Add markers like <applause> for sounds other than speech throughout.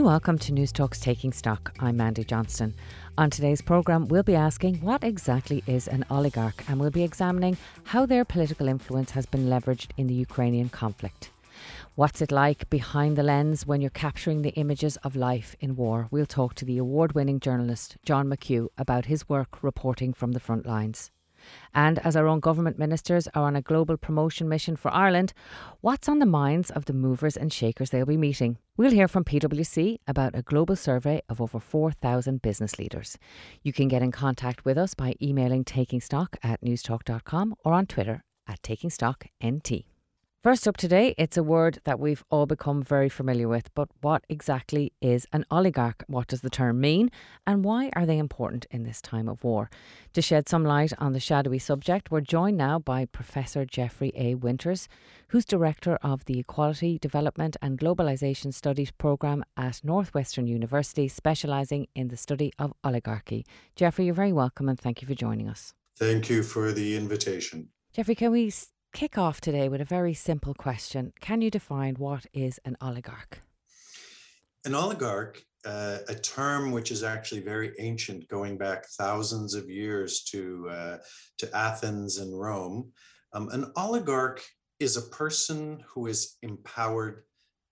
You're welcome to News Talk's Taking Stock. I'm Mandy Johnston. On today's programme, we'll be asking what exactly is an oligarch and we'll be examining how their political influence has been leveraged in the Ukrainian conflict. What's it like behind the lens when you're capturing the images of life in war? We'll talk to the award winning journalist John McHugh about his work reporting from the front lines. And as our own government ministers are on a global promotion mission for Ireland, what's on the minds of the movers and shakers they'll be meeting? We'll hear from PwC about a global survey of over 4,000 business leaders. You can get in contact with us by emailing takingstock at newstalk.com or on Twitter at takingstocknt. First up today, it's a word that we've all become very familiar with, but what exactly is an oligarch? What does the term mean? And why are they important in this time of war? To shed some light on the shadowy subject, we're joined now by Professor Jeffrey A. Winters, who's Director of the Equality, Development and Globalisation Studies Programme at Northwestern University, specialising in the study of oligarchy. Jeffrey, you're very welcome and thank you for joining us. Thank you for the invitation. Jeffrey, can we kick off today with a very simple question. Can you define what is an oligarch? An oligarch, uh, a term which is actually very ancient, going back thousands of years to, uh, to Athens and Rome. Um, an oligarch is a person who is empowered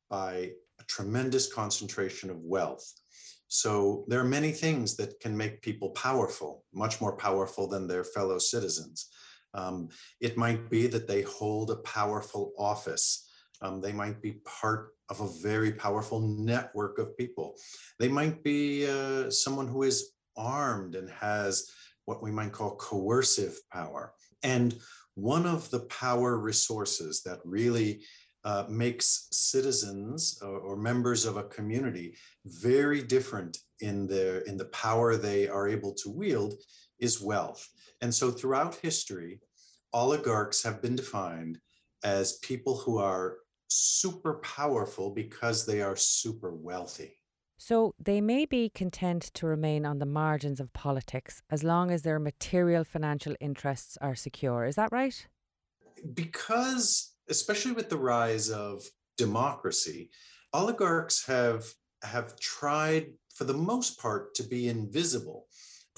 by a tremendous concentration of wealth. So there are many things that can make people powerful, much more powerful than their fellow citizens. Um, it might be that they hold a powerful office. Um, they might be part of a very powerful network of people. They might be uh, someone who is armed and has what we might call coercive power. And one of the power resources that really uh, makes citizens or, or, members of a community very different in their in the power they are able to wield is wealth. And so throughout history, oligarchs have been defined as people who are super powerful because they are super wealthy. So they may be content to remain on the margins of politics as long as their material financial interests are secure. Is that right? Because, especially with the rise of democracy, oligarchs have have tried for the most part to be invisible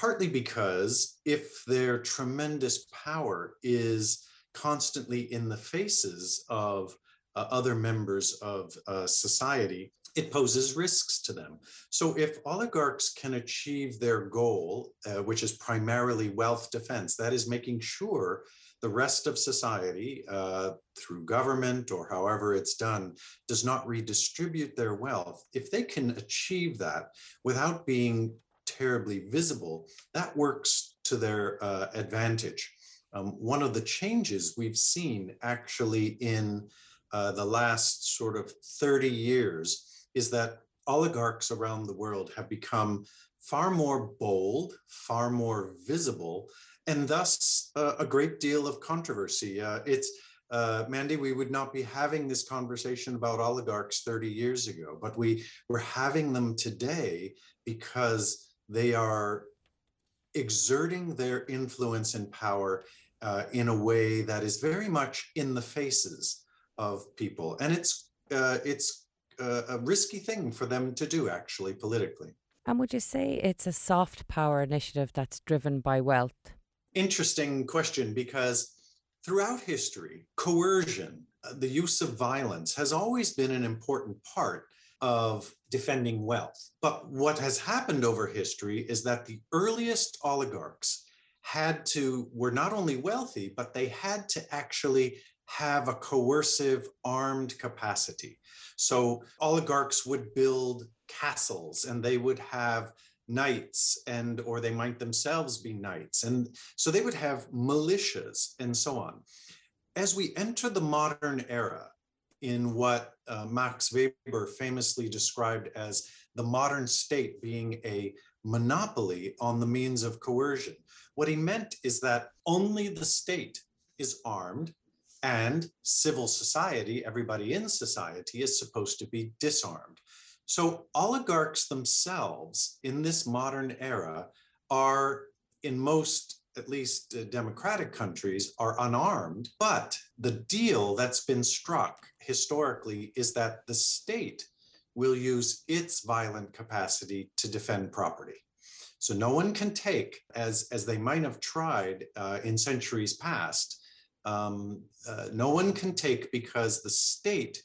partly because if their tremendous power is constantly in the faces of uh, other members of uh, society, it poses risks to them. So, if oligarchs can achieve their goal, uh, which is primarily wealth defense, that is making sure the rest of society, uh, through government or however it's done, does not redistribute their wealth, if they can achieve that without being terribly visible, that works to their uh, advantage. Um, one of the changes we've seen actually in uh, the last sort of 30 years is that oligarchs around the world have become far more bold, far more visible, and thus uh, a great deal of controversy. Uh, it's uh, Mandy, we would not be having this conversation about oligarchs 30 years ago, but we we're having them today because they are exerting their influence and power uh, in a way that is very much in the faces of people, and it's uh, it's uh, a risky thing for them to do, actually, politically. And would you say it's a soft power initiative that's driven by wealth? Interesting question because throughout history, coercion, uh, the use of violence, has always been an important part of defending wealth. But what has happened over history is that the earliest oligarchs had to, were not only wealthy, but they had to actually have a coercive armed capacity. So oligarchs would build castles and they would have knights and or they might themselves be knights and so they would have militias and so on as we enter the modern era in what uh, Max Weber famously described as the modern state being a monopoly on the means of coercion. What he meant is that only the state is armed and civil society, everybody in society, is supposed to be disarmed. So oligarchs themselves in this modern era are, in most, at least uh, democratic countries, are unarmed. But the deal that's been struck historically is that the state will use its violent capacity to defend property. So no one can take, as, as they might have tried uh, in centuries past, um, uh, no one can take because the state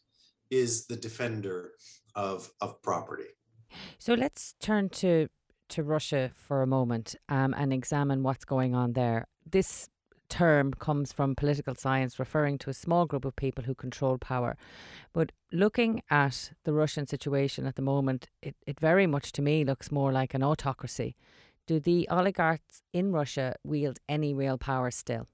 is the defender of, of property. So let's turn to to Russia for a moment um, and examine what's going on there. This term comes from political science, referring to a small group of people who control power. But looking at the Russian situation at the moment, it, it very much to me looks more like an autocracy. Do the oligarchs in Russia wield any real power still?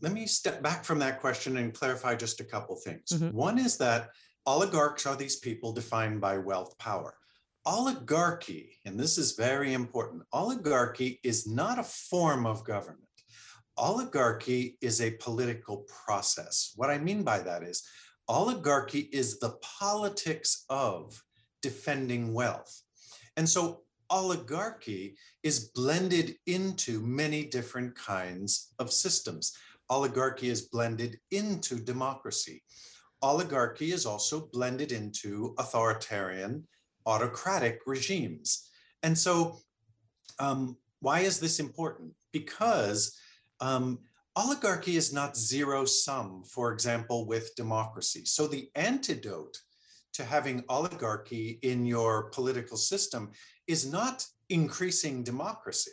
Let me step back from that question and clarify just a couple things. Mm-hmm. One is that oligarchs are these people defined by wealth power. Oligarchy, and this is very important, oligarchy is not a form of government oligarchy is a political process. What I mean by that is oligarchy is the politics of defending wealth. And so oligarchy is blended into many different kinds of systems. Oligarchy is blended into democracy. Oligarchy is also blended into authoritarian, autocratic regimes. And so, um, why is this important? Because um, oligarchy is not zero sum, for example, with democracy. So the antidote to having oligarchy in your political system is not increasing democracy.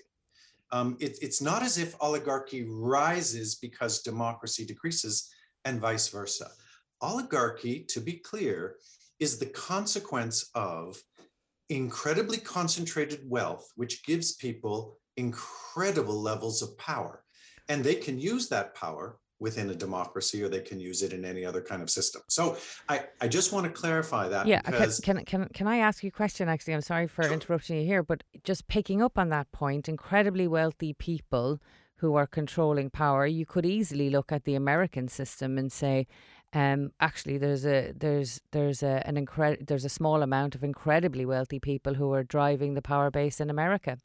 Um, it, it's not as if oligarchy rises because democracy decreases and vice versa. Oligarchy, to be clear, is the consequence of incredibly concentrated wealth, which gives people incredible levels of power and they can use that power within a democracy or they can use it in any other kind of system. So I, I just want to clarify that. Yeah, because... can, can, can, can I ask you a question actually? I'm sorry for sure. interrupting you here, but just picking up on that point, incredibly wealthy people who are controlling power, you could easily look at the American system and say, um, actually, there's a there's there's a an incre- there's a small amount of incredibly wealthy people who are driving the power base in America.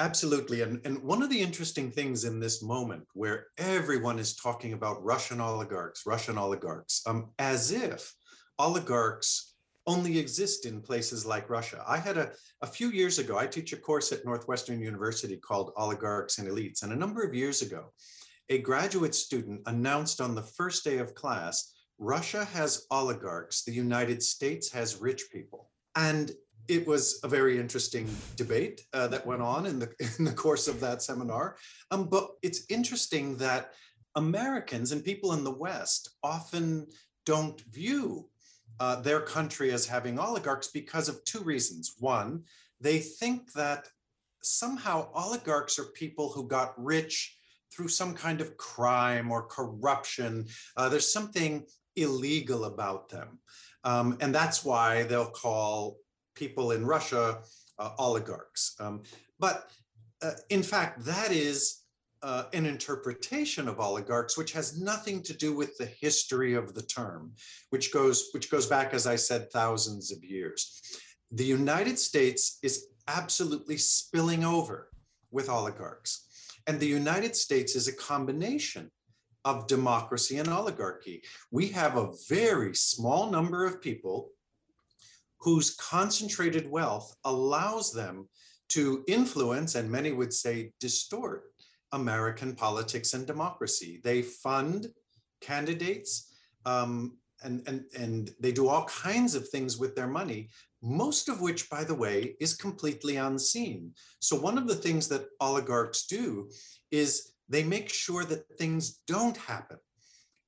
Absolutely. And, and one of the interesting things in this moment where everyone is talking about Russian oligarchs, Russian oligarchs, um, as if oligarchs only exist in places like Russia. I had a, a few years ago, I teach a course at Northwestern University called Oligarchs and Elites. And a number of years ago, a graduate student announced on the first day of class Russia has oligarchs, the United States has rich people. And it was a very interesting debate uh, that went on in the <laughs> in the course of that seminar. Um, but it's interesting that Americans and people in the West often don't view uh, their country as having oligarchs because of two reasons. One, they think that somehow oligarchs are people who got rich through some kind of crime or corruption. Uh, there's something illegal about them. Um, and that's why they'll call people in Russia uh, oligarchs. Um, but uh, in fact, that is uh, an interpretation of oligarchs, which has nothing to do with the history of the term, which goes which goes back, as I said, thousands of years. The United States is absolutely spilling over with oligarchs, and the United States is a combination of democracy and oligarchy. We have a very small number of people whose concentrated wealth allows them to influence, and many would say distort, American politics and democracy. They fund candidates um, and, and, and they do all kinds of things with their money, most of which, by the way, is completely unseen. So, one of the things that oligarchs do is they make sure that things don't happen.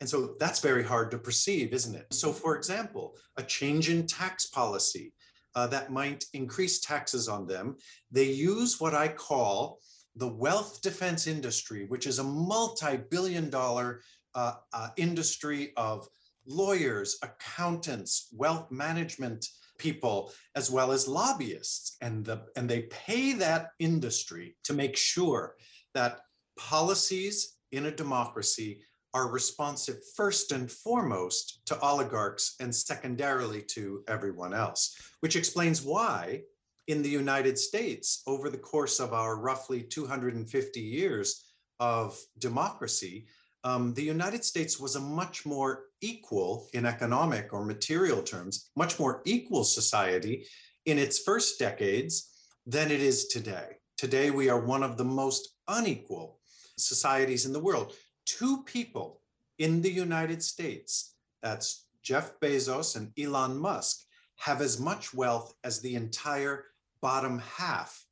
And so that's very hard to perceive, isn't it? So, for example, a change in tax policy uh, that might increase taxes on them, they use what I call the wealth defense industry, which is a multi billion dollar uh, uh, industry of lawyers, accountants, wealth management people, as well as lobbyists. And, the, and they pay that industry to make sure that policies in a democracy are responsive first and foremost to oligarchs and secondarily to everyone else, which explains why in the United States, over the course of our roughly 250 years of democracy, um, the United States was a much more equal in economic or material terms, much more equal society in its first decades than it is today. Today, we are one of the most unequal societies in the world two people in the United States, that's Jeff Bezos and Elon Musk, have as much wealth as the entire bottom half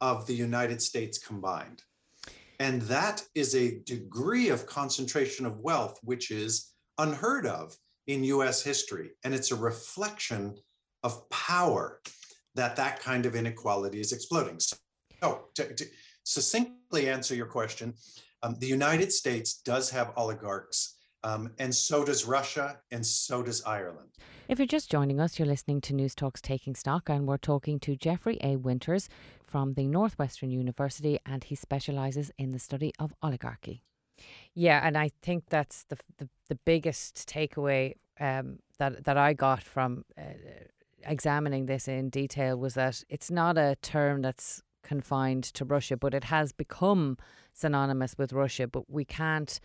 of the United States combined. And that is a degree of concentration of wealth which is unheard of in US history. And it's a reflection of power that that kind of inequality is exploding. So, to, to succinctly answer your question, um, the United States does have oligarchs, um, and so does Russia, and so does Ireland. If you're just joining us, you're listening to News Talks Taking Stock, and we're talking to Jeffrey A. Winters from the Northwestern University, and he specialises in the study of oligarchy. Yeah, and I think that's the the, the biggest takeaway um, that that I got from uh, examining this in detail was that it's not a term that's confined to Russia, but it has become synonymous with Russia. But we can't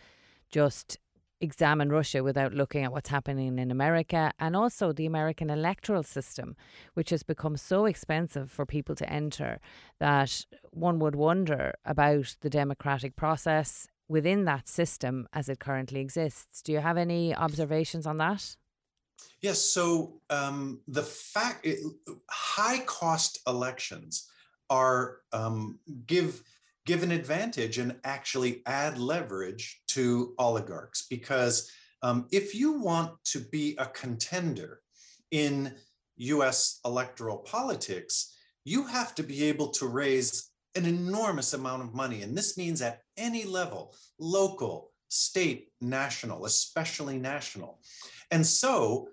just examine Russia without looking at what's happening in America and also the American electoral system, which has become so expensive for people to enter that one would wonder about the democratic process within that system as it currently exists. Do you have any observations on that? Yes. So um, the fact, it, high cost elections are um, give give an advantage and actually add leverage to oligarchs because um, if you want to be a contender in US electoral politics, you have to be able to raise an enormous amount of money. And this means at any level local, state, national, especially national. And so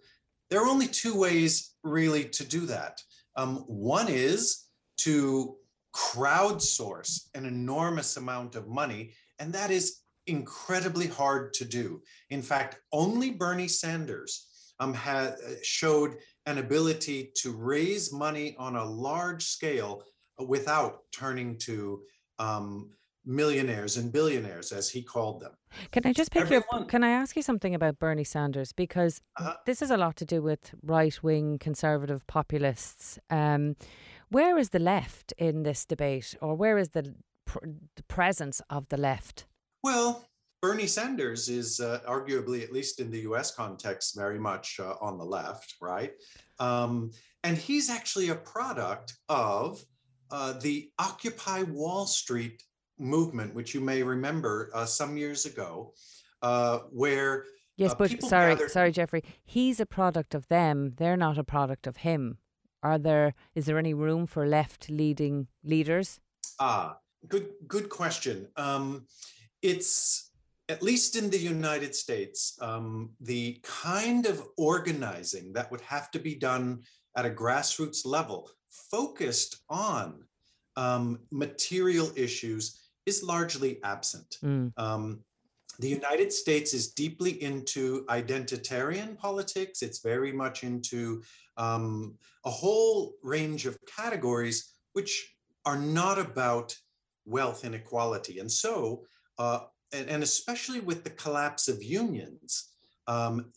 there are only two ways really to do that. Um, one is to crowdsource an enormous amount of money, and that is incredibly hard to do. In fact, only Bernie Sanders um, had showed an ability to raise money on a large scale without turning to um, millionaires and billionaires, as he called them. Can I just pick Everyone. your? Can I ask you something about Bernie Sanders because uh, this is a lot to do with right wing conservative populists. Um, where is the left in this debate, or where is the, pr- the presence of the left? Well, Bernie Sanders is uh, arguably, at least in the US context, very much uh, on the left, right? Um, and he's actually a product of uh, the Occupy Wall Street movement, which you may remember uh, some years ago, uh, where Yes, uh, but sorry, gathered... sorry, Jeffrey. He's a product of them. They're not a product of him. Are there? Is there any room for left leading leaders? Ah, good, good question. Um, it's at least in the United States, um, the kind of organizing that would have to be done at a grassroots level, focused on um, material issues, is largely absent. Mm. Um, the United States is deeply into identitarian politics. It's very much into um, a whole range of categories which are not about wealth inequality. And so, uh, and, and, especially with the collapse of unions, um,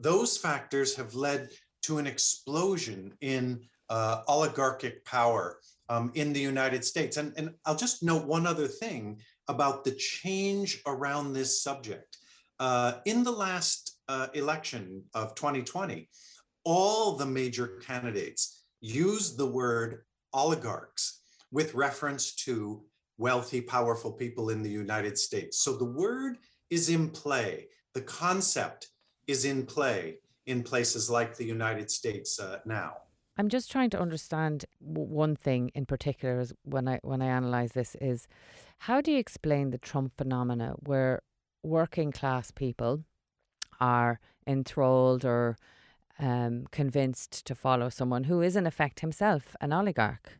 those factors have led to an explosion in uh, oligarchic power um, in the United States. And, and I'll just note one other thing about the change around this subject. Uh, in the last uh, election of 2020, all the major candidates used the word oligarchs with reference to wealthy, powerful people in the United States. So the word is in play, the concept is in play in places like the United States uh, now. I'm just trying to understand one thing in particular is when I when I analyze this is how do you explain the Trump phenomena where working class people are enthralled or um, convinced to follow someone who is in effect himself an oligarch?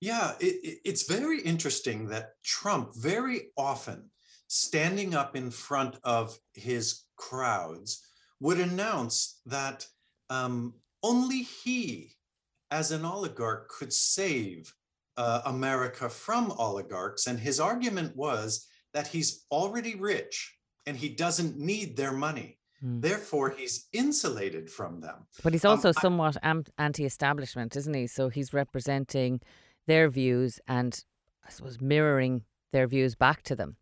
Yeah, it, it's very interesting that Trump very often standing up in front of his crowds, would announce that um, only he, as an oligarch, could save uh, America from oligarchs. And his argument was that he's already rich and he doesn't need their money. Mm. Therefore, he's insulated from them. But he's um, also um, somewhat anti establishment, isn't he? So he's representing their views and, I suppose, mirroring their views back to them.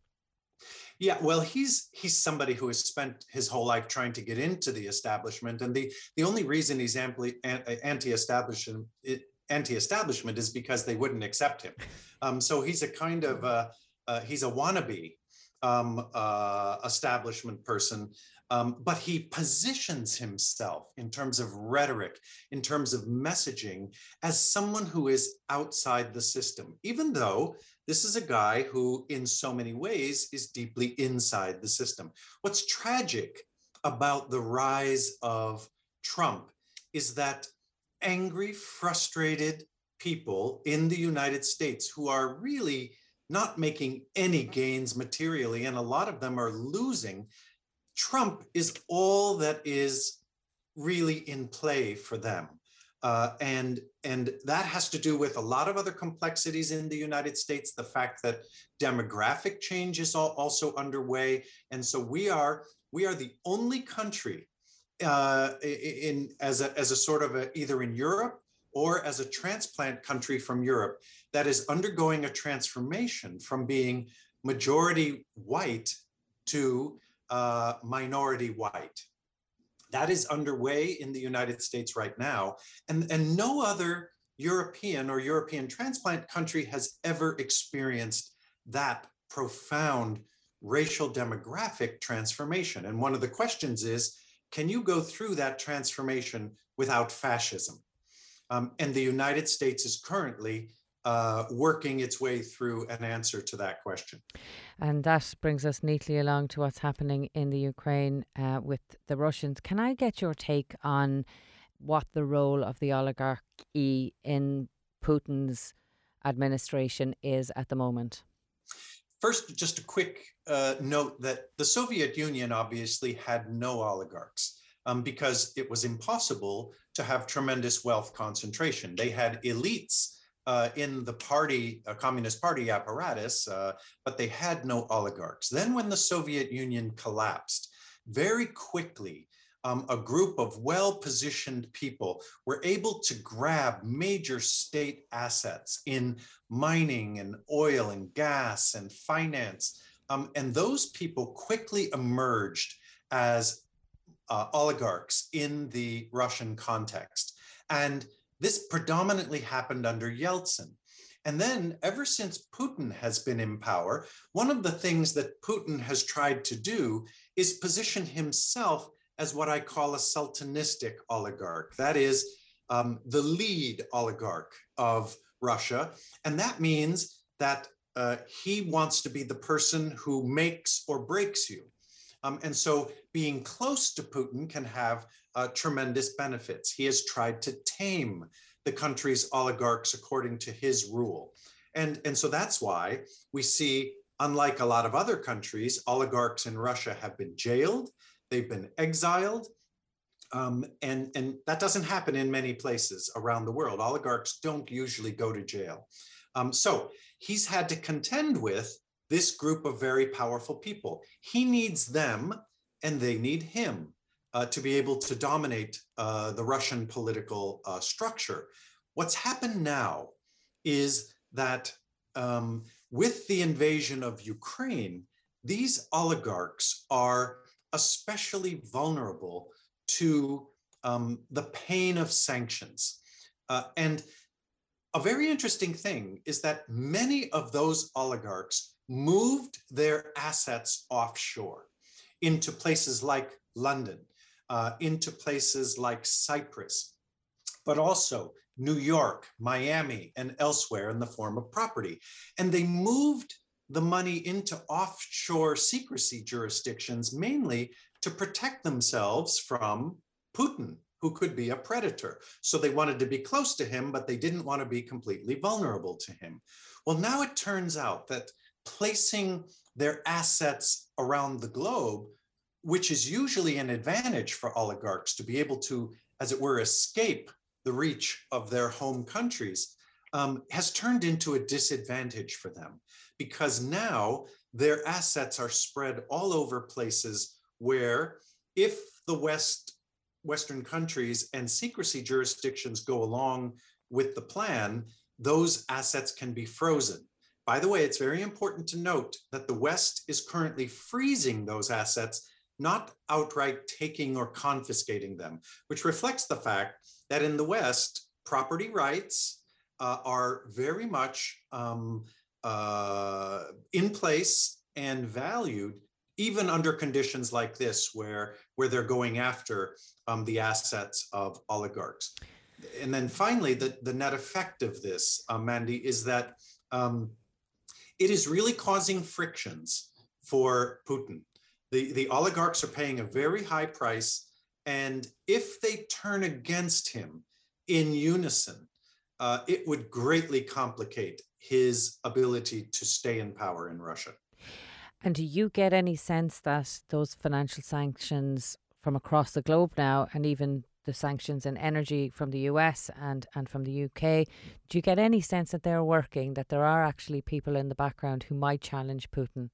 Yeah, well, he's he's somebody who has spent his whole life trying to get into the establishment, and the the only reason he's amply, anti-establishment anti-establishment is because they wouldn't accept him. Um, so he's a kind of uh, uh, he's a wannabe um, uh, establishment person, um, but he positions himself in terms of rhetoric, in terms of messaging, as someone who is outside the system, even though this is a guy who, in so many ways, is deeply inside the system. What's tragic about the rise of Trump is that angry, frustrated people in the United States who are really not making any gains materially, and a lot of them are losing. Trump is all that is really in play for them. Uh, and and that has to do with a lot of other complexities in the United States. The fact that demographic change is also underway, and so we are we are the only country uh, in as a as a sort of a, either in Europe or as a transplant country from Europe that is undergoing a transformation from being majority white to uh, minority white. That is underway in the United States right now. And, and no other European or European transplant country has ever experienced that profound racial demographic transformation. And one of the questions is can you go through that transformation without fascism? Um, and the United States is currently uh, working its way through an answer to that question. And that brings us neatly along to what's happening in the Ukraine uh, with the Russians. Can I get your take on what the role of the oligarchy in Putin's administration is at the moment? First, just a quick uh, note that the Soviet Union obviously had no oligarchs. Um, because it was impossible to have tremendous wealth concentration. They had elites uh, in the party, uh, Communist Party apparatus, uh, but they had no oligarchs. Then, when the Soviet Union collapsed, very quickly, um, a group of well positioned people were able to grab major state assets in mining and oil and gas and finance. Um, and those people quickly emerged as uh, oligarchs in the Russian context. And this predominantly happened under Yeltsin. And then, ever since Putin has been in power, one of the things that Putin has tried to do is position himself as what I call a sultanistic oligarch. That is um, the lead oligarch of Russia. And that means that uh, he wants to be the person who makes or breaks you. Um, and so being close to Putin can have uh, tremendous benefits. He has tried to tame the country's oligarchs according to his rule. And, and so that's why we see, unlike a lot of other countries, oligarchs in Russia have been jailed, they've been exiled. Um, and, and that doesn't happen in many places around the world. Oligarchs don't usually go to jail. Um, so he's had to contend with this group of very powerful people. He needs them and they need him uh, to be able to dominate uh, the Russian political uh, structure. What's happened now is that um, with the invasion of Ukraine, these oligarchs are especially vulnerable to um, the pain of sanctions. Uh, and a very interesting thing is that many of those oligarchs moved their assets offshore into places like London, uh, into places like Cyprus, but also New York, Miami, and elsewhere in the form of property. And they moved the money into offshore secrecy jurisdictions mainly to protect themselves from Putin, who could be a predator. So they wanted to be close to him, but they didn't want to be completely vulnerable to him. Well, now it turns out that placing their assets around the globe, which is usually an advantage for oligarchs to be able to, as it were, escape the reach of their home countries, um, has turned into a disadvantage for them because now their assets are spread all over places where if the West, Western countries and secrecy jurisdictions go along with the plan, those assets can be frozen. By the way, it's very important to note that the West is currently freezing those assets, not outright taking or confiscating them, which reflects the fact that in the West, property rights uh, are very much um, uh, in place and valued even under conditions like this where where they're going after um, the assets of oligarchs. And then finally the, the net effect of this uh, mandy is that um, it is really causing frictions for putin the, the oligarchs are paying a very high price and if they turn against him in unison uh, it would greatly complicate his ability to stay in power in Russia. And do you get any sense that those financial sanctions from across the globe now, and even the sanctions and energy from the US and, and from the UK, do you get any sense that they're working, that there are actually people in the background who might challenge Putin?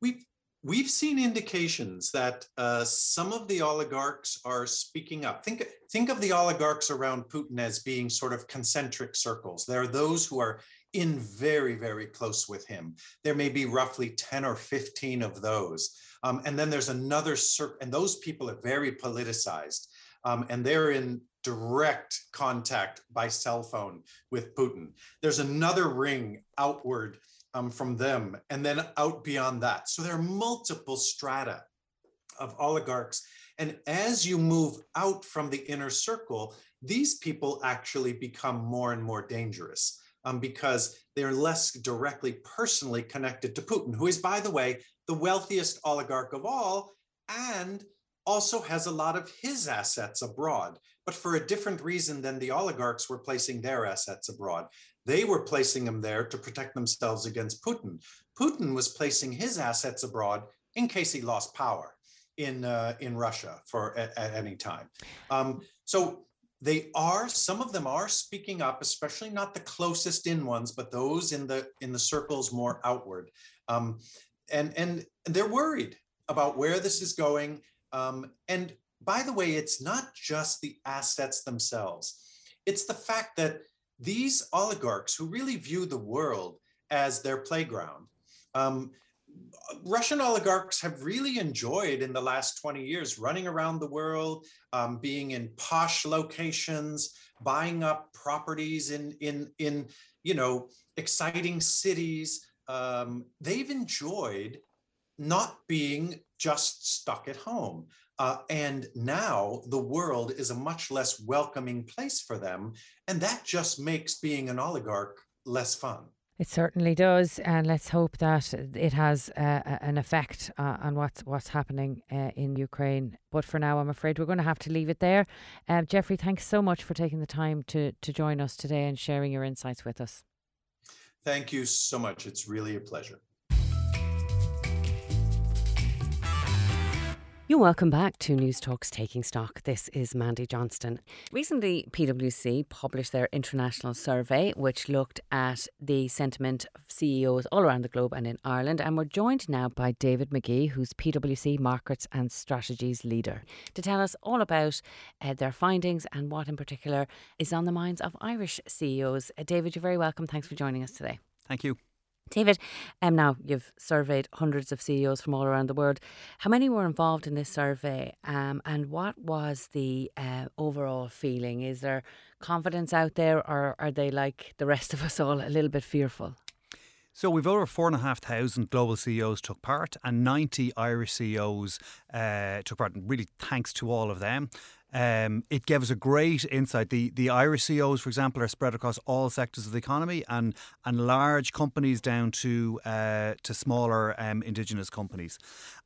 We've, we've seen indications that uh, some of the oligarchs are speaking up. Think, think of the oligarchs around Putin as being sort of concentric circles. There are those who are in very, very close with him. There may be roughly 10 or 15 of those. Um, and then there's another circle, and those people are very politicized. Um, and they're in direct contact by cell phone with Putin. There's another ring outward um, from them and then out beyond that. So there are multiple strata of oligarchs. And as you move out from the inner circle, these people actually become more and more dangerous um, because they're less directly personally connected to Putin, who is, by the way, the wealthiest oligarch of all and also has a lot of his assets abroad, but for a different reason than the oligarchs were placing their assets abroad. They were placing them there to protect themselves against Putin. Putin was placing his assets abroad in case he lost power in uh, in Russia for at, at any time. Um, so they are some of them are speaking up, especially not the closest in ones, but those in the in the circles more outward. Um, and and they're worried about where this is going. Um, and by the way, it's not just the assets themselves; it's the fact that these oligarchs who really view the world as their playground. Um, Russian oligarchs have really enjoyed in the last 20 years running around the world, um, being in posh locations, buying up properties in in in you know exciting cities. Um, they've enjoyed not being just stuck at home. Uh, and now the world is a much less welcoming place for them. And that just makes being an oligarch less fun. It certainly does, and let's hope that it has uh, an effect uh, on what's what's happening uh, in Ukraine. But for now, I'm afraid we're going to have to leave it there. Um, Jeffrey, thanks so much for taking the time to to join us today and sharing your insights with us. Thank you so much. It's really a pleasure. You're welcome back to News Talks Taking Stock. This is Mandy Johnston. Recently, PwC published their international survey, which looked at the sentiment of CEOs all around the globe and in Ireland. And we're joined now by David McGee, who's PwC Markets and Strategies leader, to tell us all about uh, their findings and what in particular is on the minds of Irish CEOs. Uh, David, you're very welcome. Thanks for joining us today. Thank you. David, um, now you've surveyed hundreds of CEOs from all around the world. How many were involved in this survey, um, and what was the uh, overall feeling? Is there confidence out there, or are they like the rest of us all a little bit fearful? So we've over four and a half thousand global CEOs took part, and ninety Irish CEOs uh, took part. And really, thanks to all of them. Um, it gave us a great insight. The the Irish CEOs, for example, are spread across all sectors of the economy and and large companies down to uh, to smaller um, indigenous companies.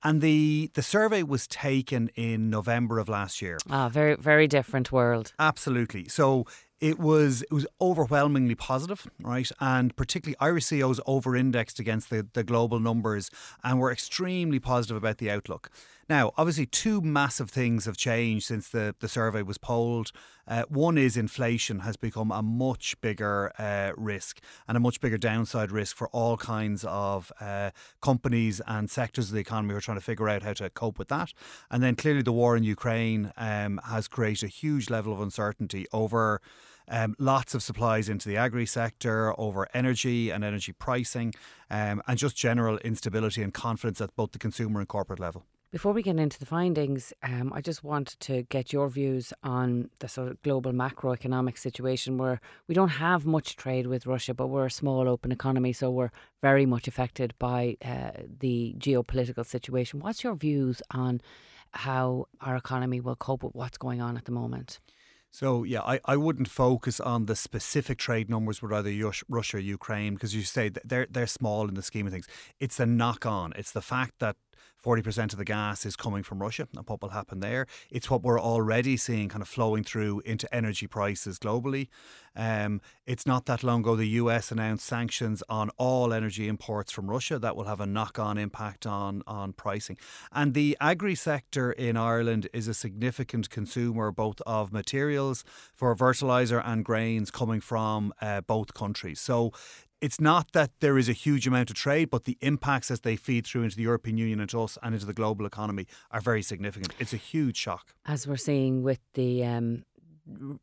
And the the survey was taken in November of last year. Ah, very very different world. Absolutely. So it was it was overwhelmingly positive, right? And particularly Irish CEOs over-indexed against the, the global numbers and were extremely positive about the outlook. Now, obviously, two massive things have changed since the, the survey was polled. Uh, one is inflation has become a much bigger uh, risk and a much bigger downside risk for all kinds of uh, companies and sectors of the economy who are trying to figure out how to cope with that. And then clearly, the war in Ukraine um, has created a huge level of uncertainty over. Um, lots of supplies into the agri sector over energy and energy pricing, um, and just general instability and confidence at both the consumer and corporate level. Before we get into the findings, um, I just want to get your views on the sort of global macroeconomic situation where we don't have much trade with Russia, but we're a small open economy, so we're very much affected by uh, the geopolitical situation. What's your views on how our economy will cope with what's going on at the moment? So yeah, I, I wouldn't focus on the specific trade numbers with either Russia or Ukraine because you say they're they're small in the scheme of things. It's the knock on. It's the fact that 40% of the gas is coming from Russia and what will happen there. It's what we're already seeing kind of flowing through into energy prices globally. Um, it's not that long ago the US announced sanctions on all energy imports from Russia that will have a knock on impact on, on pricing. And the agri sector in Ireland is a significant consumer both of materials for fertiliser and grains coming from uh, both countries. So it's not that there is a huge amount of trade, but the impacts as they feed through into the European Union and to us and into the global economy are very significant. It's a huge shock. As we're seeing with the um,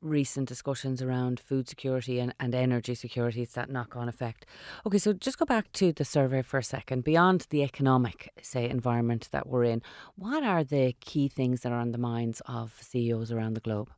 recent discussions around food security and, and energy security, it's that knock on effect. Okay, so just go back to the survey for a second. Beyond the economic, say, environment that we're in, what are the key things that are on the minds of CEOs around the globe?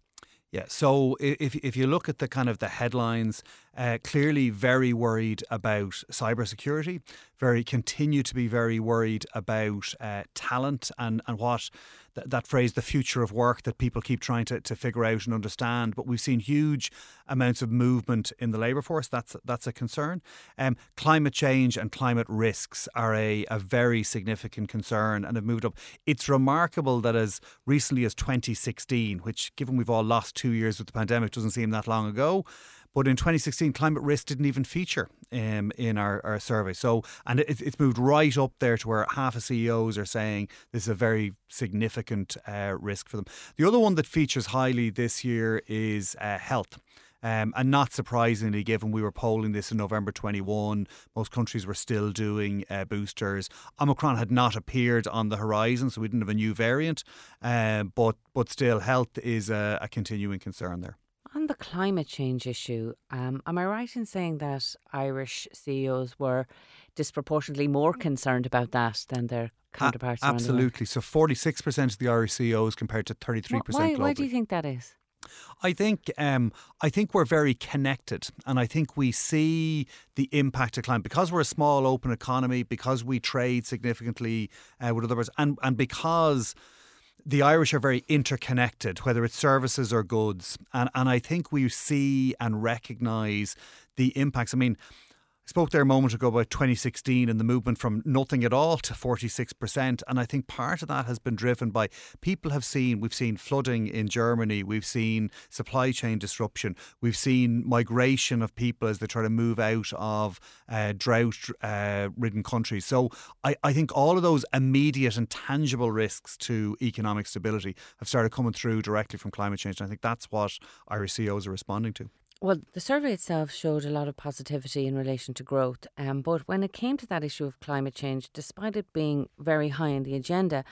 Yeah. So if if you look at the kind of the headlines, uh, clearly very worried about cybersecurity, very continue to be very worried about uh, talent and and what th- that phrase, the future of work, that people keep trying to, to figure out and understand. But we've seen huge amounts of movement in the labour force. That's that's a concern. Um, climate change and climate risks are a, a very significant concern and have moved up. It's remarkable that as recently as 2016, which given we've all lost two years with the pandemic, doesn't seem that long ago. But in 2016, climate risk didn't even feature um, in our, our survey. So, and it, it's moved right up there to where half of CEOs are saying this is a very significant uh, risk for them. The other one that features highly this year is uh, health. Um, and not surprisingly, given we were polling this in November 21, most countries were still doing uh, boosters. Omicron had not appeared on the horizon, so we didn't have a new variant. Uh, but but still, health is a, a continuing concern there. On the climate change issue, um, am I right in saying that Irish CEOs were disproportionately more concerned about that than their counterparts? A- absolutely. So 46% of the Irish CEOs compared to 33% why, globally. Why do you think that is? I think um, I think we're very connected, and I think we see the impact of climate because we're a small open economy, because we trade significantly uh, with others, and and because the Irish are very interconnected, whether it's services or goods. And, and I think we see and recognise the impacts. I mean, I spoke there a moment ago about 2016 and the movement from nothing at all to 46%. And I think part of that has been driven by people have seen, we've seen flooding in Germany, we've seen supply chain disruption, we've seen migration of people as they try to move out of uh, drought uh, ridden countries. So I, I think all of those immediate and tangible risks to economic stability have started coming through directly from climate change. And I think that's what Irish CEOs are responding to. Well, the survey itself showed a lot of positivity in relation to growth, um, but when it came to that issue of climate change, despite it being very high on the agenda,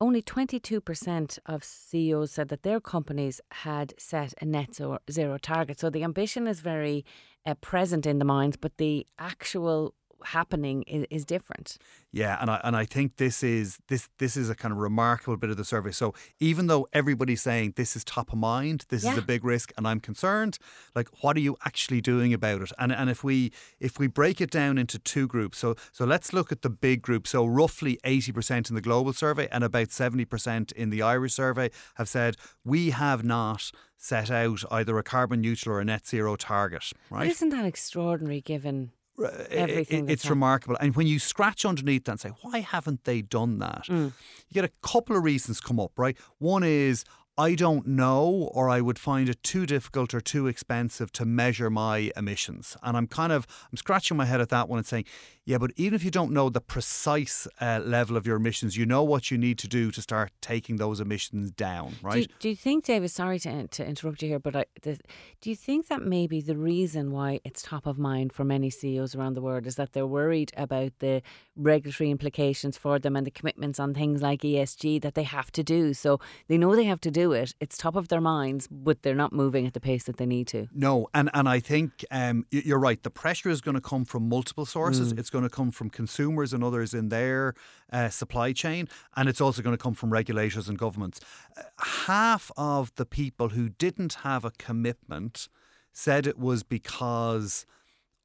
only 22% of CEOs said that their companies had set a net zero target. So the ambition is very uh, present in the minds, but the actual happening is, is different. Yeah, and I and I think this is this this is a kind of remarkable bit of the survey. So even though everybody's saying this is top of mind, this yeah. is a big risk, and I'm concerned, like what are you actually doing about it? And and if we if we break it down into two groups, so so let's look at the big group. So roughly eighty percent in the global survey and about seventy percent in the Irish survey have said we have not set out either a carbon neutral or a net zero target. Right? But isn't that extraordinary given Everything it's remarkable. And when you scratch underneath that and say, why haven't they done that? Mm. You get a couple of reasons come up, right? One is, I don't know, or I would find it too difficult or too expensive to measure my emissions. And I'm kind of I'm scratching my head at that one and saying, yeah, but even if you don't know the precise uh, level of your emissions, you know what you need to do to start taking those emissions down, right? Do you, do you think, David? Sorry to, to interrupt you here, but I, the, do you think that maybe the reason why it's top of mind for many CEOs around the world is that they're worried about the regulatory implications for them and the commitments on things like ESG that they have to do? So they know they have to do it. It's top of their minds, but they're not moving at the pace that they need to. No, and and I think um, you're right. The pressure is going to come from multiple sources. Mm. It's going to come from consumers and others in their uh, supply chain, and it's also going to come from regulators and governments. Uh, half of the people who didn't have a commitment said it was because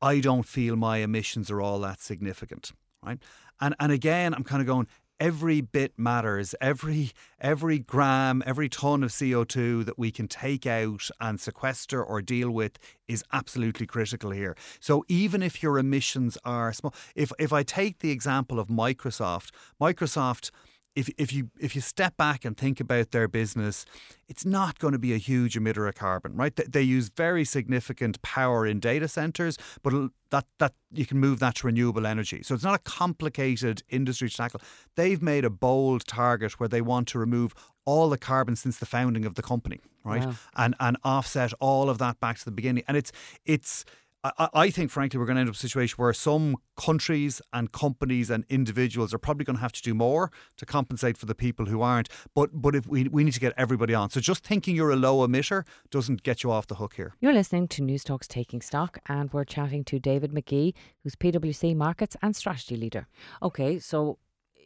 I don't feel my emissions are all that significant, right? And and again, I'm kind of going every bit matters. Every every gram, every ton of CO2 that we can take out and sequester or deal with is absolutely critical here. So even if your emissions are small, if if I take the example of Microsoft, Microsoft if, if you if you step back and think about their business, it's not going to be a huge emitter of carbon, right? They, they use very significant power in data centers, but that that you can move that to renewable energy. So it's not a complicated industry to tackle. They've made a bold target where they want to remove all the carbon since the founding of the company, right? Wow. And and offset all of that back to the beginning. And it's it's I, I think, frankly, we're going to end up in a situation where some countries and companies and individuals are probably going to have to do more to compensate for the people who aren't. But but if we, we need to get everybody on. So just thinking you're a low emitter doesn't get you off the hook here. You're listening to Newstalk's Taking Stock, and we're chatting to David McGee, who's PwC Markets and Strategy Leader. Okay, so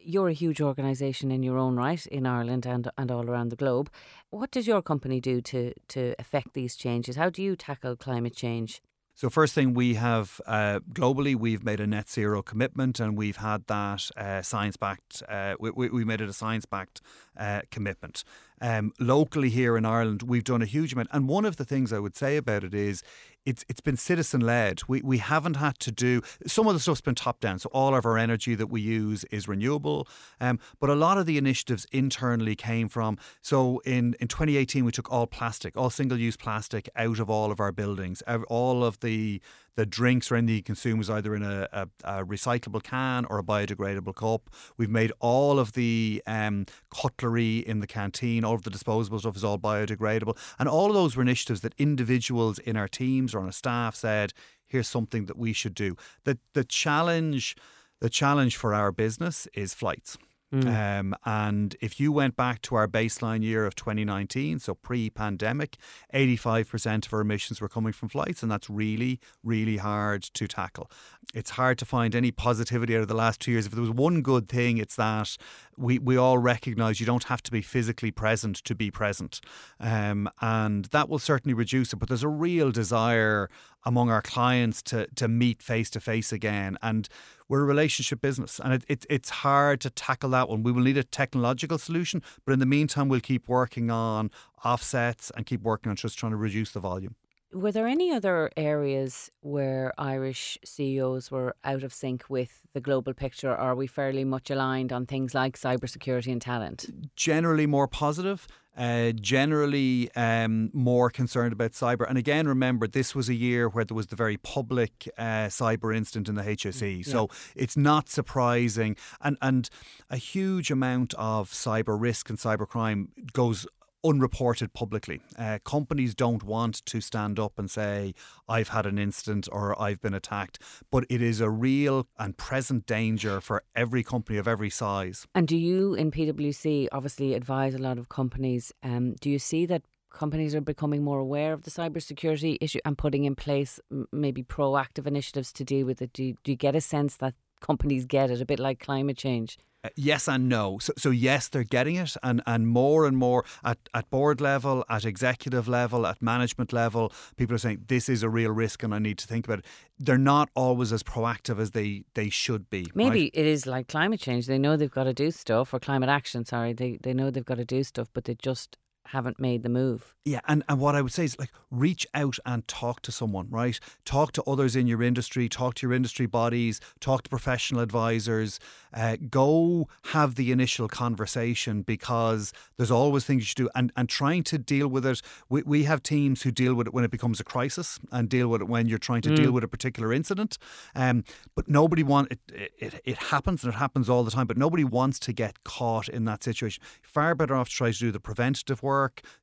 you're a huge organisation in your own right in Ireland and and all around the globe. What does your company do to to affect these changes? How do you tackle climate change? So, first thing we have uh, globally, we've made a net zero commitment, and we've had that uh, science backed. Uh, we, we made it a science backed uh, commitment. Um, locally here in Ireland, we've done a huge amount, and one of the things I would say about it is it's it's been citizen led. We we haven't had to do some of the stuff's been top down. So all of our energy that we use is renewable. Um, but a lot of the initiatives internally came from. So in in 2018 we took all plastic, all single use plastic out of all of our buildings. All of the the drinks or anything you consume is either in a, a, a, recyclable can or a biodegradable cup. We've made all of the um, cutlery in the canteen, all of the disposable stuff is all biodegradable. And all of those were initiatives that individuals in our teams or on our staff said, here's something that we should do. The, the challenge the challenge for our business is flights. Mm. Um, and if you went back to our baseline year of 2019, so pre pandemic, 85% of our emissions were coming from flights, and that's really, really hard to tackle. It's hard to find any positivity out of the last two years. If there was one good thing, it's that we, we all recognize you don't have to be physically present to be present. Um, and that will certainly reduce it. But there's a real desire among our clients to, to meet face to face again. And we're a relationship business and it, it, it's hard to tackle that one. We will need a technological solution, but in the meantime, we'll keep working on offsets and keep working on just trying to reduce the volume. Were there any other areas where Irish CEOs were out of sync with the global picture, or are we fairly much aligned on things like cybersecurity and talent? Generally more positive. Uh, generally um, more concerned about cyber. And again, remember, this was a year where there was the very public uh, cyber incident in the HSE. Mm, yeah. So it's not surprising. And, and a huge amount of cyber risk and cyber crime goes unreported publicly. Uh, companies don't want to stand up and say, I've had an incident or I've been attacked, but it is a real and present danger for every company of every size. And do you, in PwC, obviously advise a lot of companies? Um, do you see that companies are becoming more aware of the cybersecurity issue and putting in place maybe proactive initiatives to deal with it? Do you, do you get a sense that companies get it, a bit like climate change? Uh, yes and no. So, so yes, they're getting it, and, and more and more at, at board level, at executive level, at management level, people are saying this is a real risk, and I need to think about it. They're not always as proactive as they, they should be. Maybe right? it is like climate change. They know they've got to do stuff, or climate action. Sorry, they they know they've got to do stuff, but they just haven't made the move. Yeah, and, and what I would say is like reach out and talk to someone, right? Talk to others in your industry, talk to your industry bodies, talk to professional advisors, uh, go have the initial conversation because there's always things you should do and, and trying to deal with it. We, we have teams who deal with it when it becomes a crisis and deal with it when you're trying to mm. deal with a particular incident. Um, but nobody wants it, it, it happens and it happens all the time, but nobody wants to get caught in that situation. Far better off to try to do the preventative work,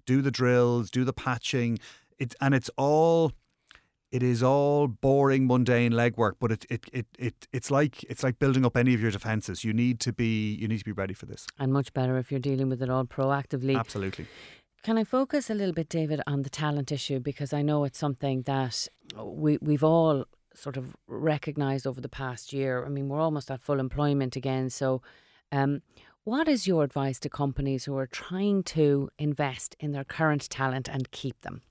do the drills, do the patching. It, and it's all it is all boring, mundane legwork, but it, it, it, it it's like it's like building up any of your defences. You need to be you need to be ready for this. And much better if you're dealing with it all proactively. Absolutely. Can I focus a little bit, David, on the talent issue because I know it's something that we we've all sort of recognised over the past year. I mean, we're almost at full employment again. So, um, what is your advice to companies who are trying to invest in their current talent and keep them?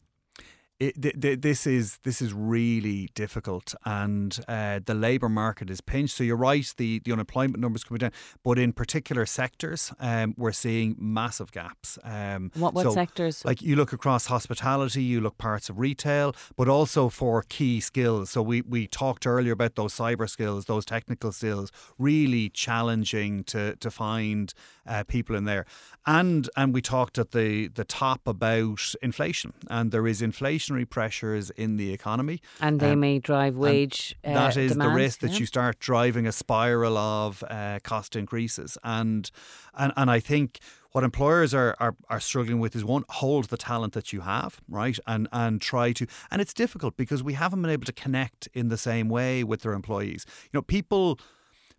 It, th- th- this is this is really difficult, and uh, the labour market is pinched. So you're right, the, the unemployment numbers coming down, but in particular sectors, um, we're seeing massive gaps. Um, what what so, sectors? Like you look across hospitality, you look parts of retail, but also for key skills. So we we talked earlier about those cyber skills, those technical skills, really challenging to to find uh, people in there. And and we talked at the the top about inflation, and there is inflationary pressures in the economy, and they um, may drive wage. Uh, that is demand, the risk that yeah. you start driving a spiral of uh, cost increases, and and and I think what employers are, are, are struggling with is one hold the talent that you have right and and try to and it's difficult because we haven't been able to connect in the same way with their employees you know people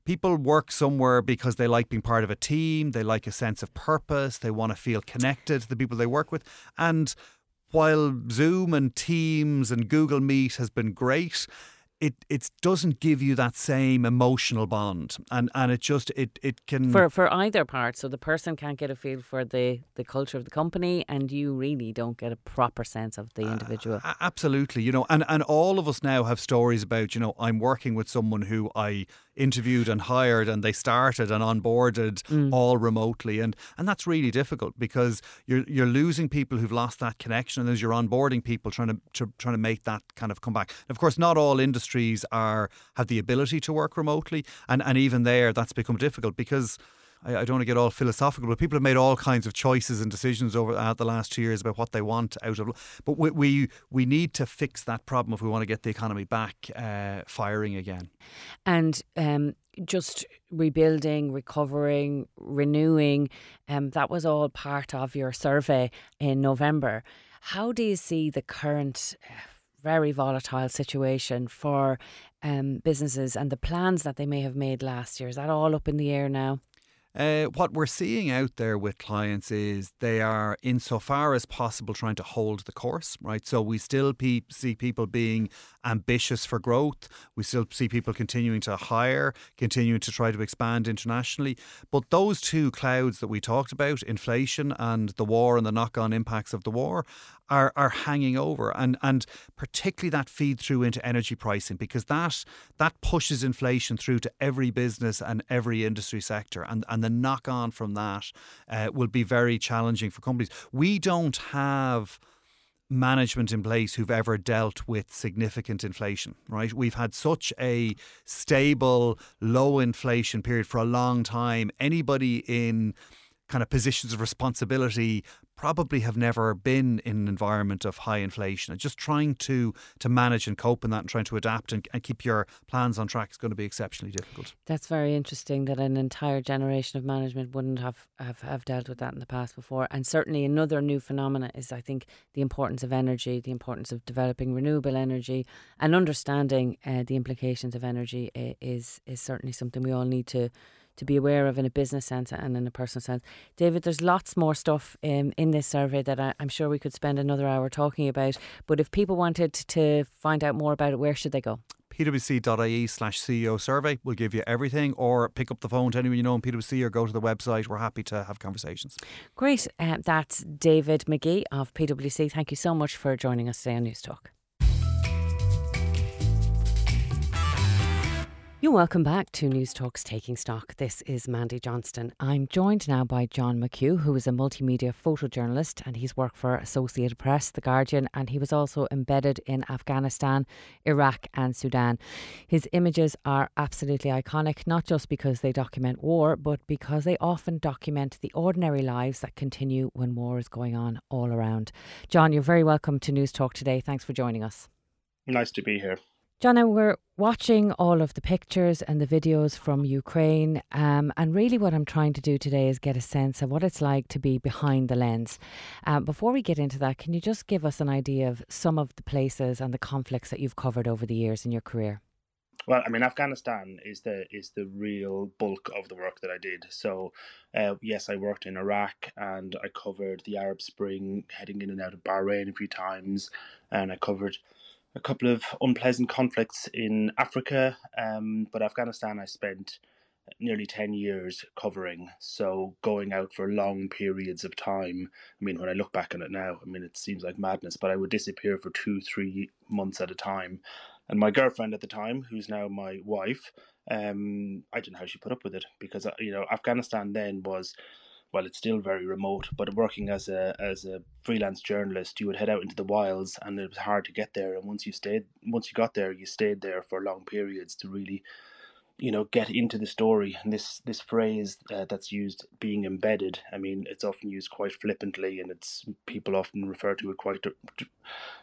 people work somewhere because they like being part of a team, they like a sense of purpose, they want to feel connected to the people they work with. And while Zoom and Teams and Google Meet has been great, it it doesn't give you that same emotional bond and and it just it it can for for either part so the person can't get a feel for the the culture of the company and you really don't get a proper sense of the uh, individual uh, absolutely you know and and all of us now have stories about you know I'm working with someone who I interviewed and hired and they started and onboarded mm. all remotely and and that's really difficult because you're you're losing people who've lost that connection and as you're onboarding people trying to, to trying to make that kind of come back and of course not all industries are have the ability to work remotely and and even there that's become difficult because I, I, don't want to get all philosophical, but people have made all kinds of choices and decisions over uh, the last two years about what they want out of. But we we, we need to fix that problem if we want to get the economy back uh, firing again. And um, just rebuilding, recovering, renewing, um, that was all part of your survey in November. How do you see the current? Uh, very volatile situation for um, businesses and the plans that they may have made last year. Is that all up in the air now? Uh, what we're seeing out there with clients is they are, insofar as possible, trying to hold the course, right? So we still pe- see people being ambitious for growth. We still see people continuing to hire, continuing to try to expand internationally. But those two clouds that we talked about, inflation and the war and the knock on impacts of the war, are, are hanging over and and particularly that feed through into energy pricing because that that pushes inflation through to every business and every industry sector and and the knock on from that uh, will be very challenging for companies we don't have management in place who've ever dealt with significant inflation, right? We've had such a stable, low inflation period for a long time. Anybody in kind of positions of responsibility probably have never been in an environment of high inflation. And just trying to to manage and cope in that and trying to adapt and, and keep your plans on track is going to be exceptionally difficult. That's very interesting that an entire generation of management wouldn't have, have, have dealt with that in the past before. And certainly another new phenomena is I think the importance of energy, the importance of developing renewable energy and understanding uh, the implications of energy is is certainly something we all need to to be aware of in a business sense and in a personal sense. David, there's lots more stuff um, in this survey that I, am sure we could spend another hour talking about. But if people wanted to find out more about it, where should they go? pwc.ie slash CEO survey will give you everything, or pick up the phone to anyone you know in PwC or go to the website. We're happy to have conversations. Great. Uh, that's David McGee of PwC. Thank you so much for joining us today on Newstalk. You're welcome back to Newstalk's Taking Stock. This is Mandy Johnston. I'm joined now by John McHugh, who is a multimedia photojournalist and he's worked for Associated Press, The Guardian, and he was also embedded in Afghanistan, Iraq, and Sudan. His images are absolutely iconic, not just because they document war, but because they often document the ordinary lives that continue when war is going on all around. John, you're very welcome to Newstalk today. Thanks for joining us. Nice to be here. John, we're watching all of the pictures and the videos from Ukraine, um, and really what I'm trying to do today is get a sense of what it's like to be behind the lens. Um, before we get into that, can you just give us an idea of some of the places and the conflicts that you've covered over the years in your career? Well, I mean, Afghanistan is the is the real bulk of the work that I did. So, uh, yes, I worked in Iraq and I covered the Arab Spring, heading in and out of Bahrain a few times, and I covered a couple of unpleasant conflicts in Africa, um, but Afghanistan I spent nearly 10 years covering. So going out for long periods of time. I mean, when I look back on it now, I mean, it seems like madness, but I would disappear for two, three months at a time. And my girlfriend at the time, who's now my wife, um, I don't know how she put up with it because, uh, you know, Afghanistan then was well, it's still very remote, but working as a as a freelance journalist, you would head out into the wilds, and it was hard to get there. And once you stayed, once you got there, you stayed there for long periods to really, you know, get into the story. And this this phrase uh, that's used, being embedded. I mean, it's often used quite flippantly, and it's people often refer to it quite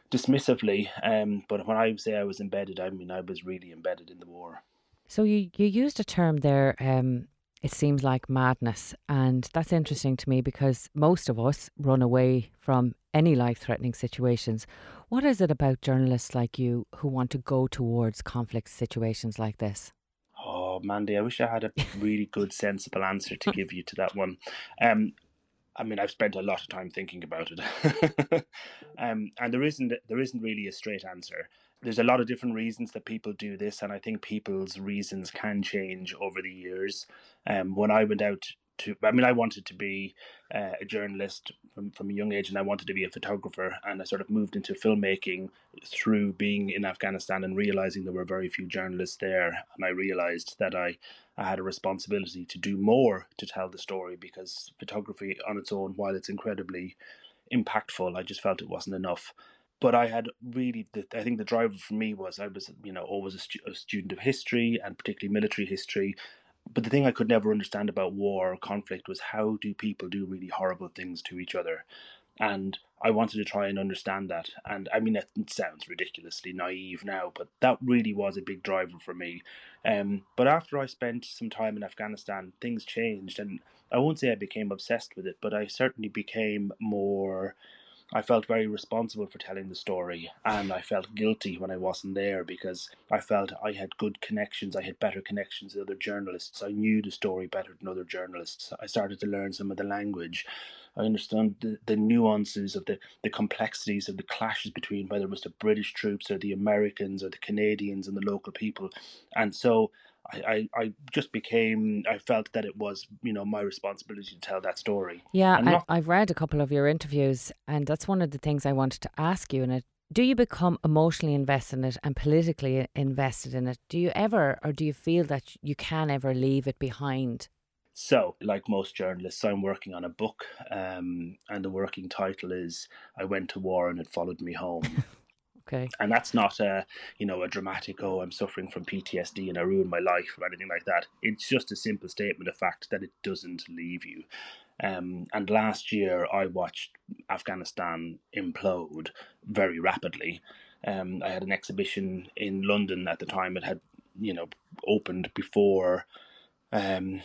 dismissively. Um, but when I say I was embedded, I mean I was really embedded in the war. So you you used a term there. Um it seems like madness. And that's interesting to me because most of us run away from any life threatening situations. What is it about journalists like you who want to go towards conflict situations like this? Oh, Mandy, I wish I had a really good, sensible answer to <laughs> give you to that one. Um, I mean, I've spent a lot of time thinking about it, <laughs> um, and there isn't there isn't really a straight answer there's a lot of different reasons that people do this, and I think people's reasons can change over the years. Um, when I went out to, I mean, I wanted to be uh, a journalist from, from a young age, and I wanted to be a photographer, and I sort of moved into filmmaking through being in Afghanistan and realizing there were very few journalists there, and I realized that I, I had a responsibility to do more to tell the story because photography on its own, while it's incredibly impactful, I just felt it wasn't enough but I had really, the, I think the driver for me was I was, you know, always a, stu- a, student of history and particularly military history. But the thing I could never understand about war or conflict was how do people do really horrible things to each other? And I wanted to try and understand that. And I mean, it sounds ridiculously naive now, but that really was a big driver for me. Um, but after I spent some time in Afghanistan, things changed. And I won't say I became obsessed with it, but I certainly became more I felt very responsible for telling the story, and I felt guilty when I wasn't there because I felt I had good connections. I had better connections than other journalists. I knew the story better than other journalists. I started to learn some of the language. I understand the, the nuances of the, the complexities of the clashes between whether it was the British troops or the Americans or the Canadians and the local people. And so I, I, I just became I felt that it was you know my responsibility to tell that story. Yeah, not, I've read a couple of your interviews, and that's one of the things I wanted to ask you. And it, do you become emotionally invested in it and politically invested in it? Do you ever, or do you feel that you can ever leave it behind? So, like most journalists, I'm working on a book, um, and the working title is "I Went to War and It Followed Me Home." <laughs> Okay. And that's not a, you know, a dramatic, oh, I'm suffering from PTSD and I ruined my life or anything like that. It's just a simple statement of fact that it doesn't leave you. Um, and last year, I watched Afghanistan implode very rapidly. Um, I had an exhibition in London at the time. It had, you know, opened before um,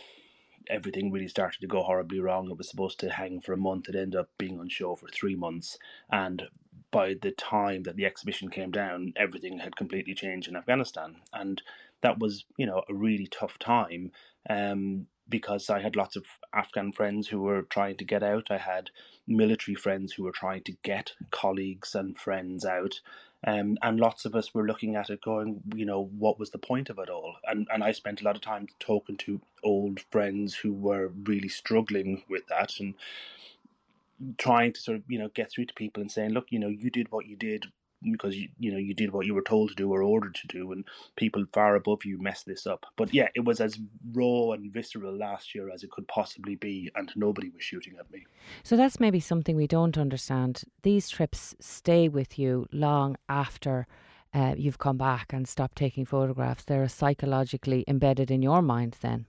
everything really started to go horribly wrong. It was supposed to hang for a month. It ended up being on show for three months. And by the time that the exhibition came down, everything had completely changed in Afghanistan, and that was you know a really tough time um, because I had lots of Afghan friends who were trying to get out. I had military friends who were trying to get colleagues and friends out. Um, and lots of us were looking at it going, you know, what was the point of it all? And and I spent a lot of time talking to old friends who were really struggling with that and trying to sort of you know get through to people and saying look you know you did what you did because you, you know you did what you were told to do or ordered to do, and people far above you messed this up. But yeah, it was as raw and visceral last year as it could possibly be, and nobody was shooting at me. So that's maybe something we don't understand. These trips stay with you long after. Uh, you've come back and stopped taking photographs. They're psychologically embedded in your mind then.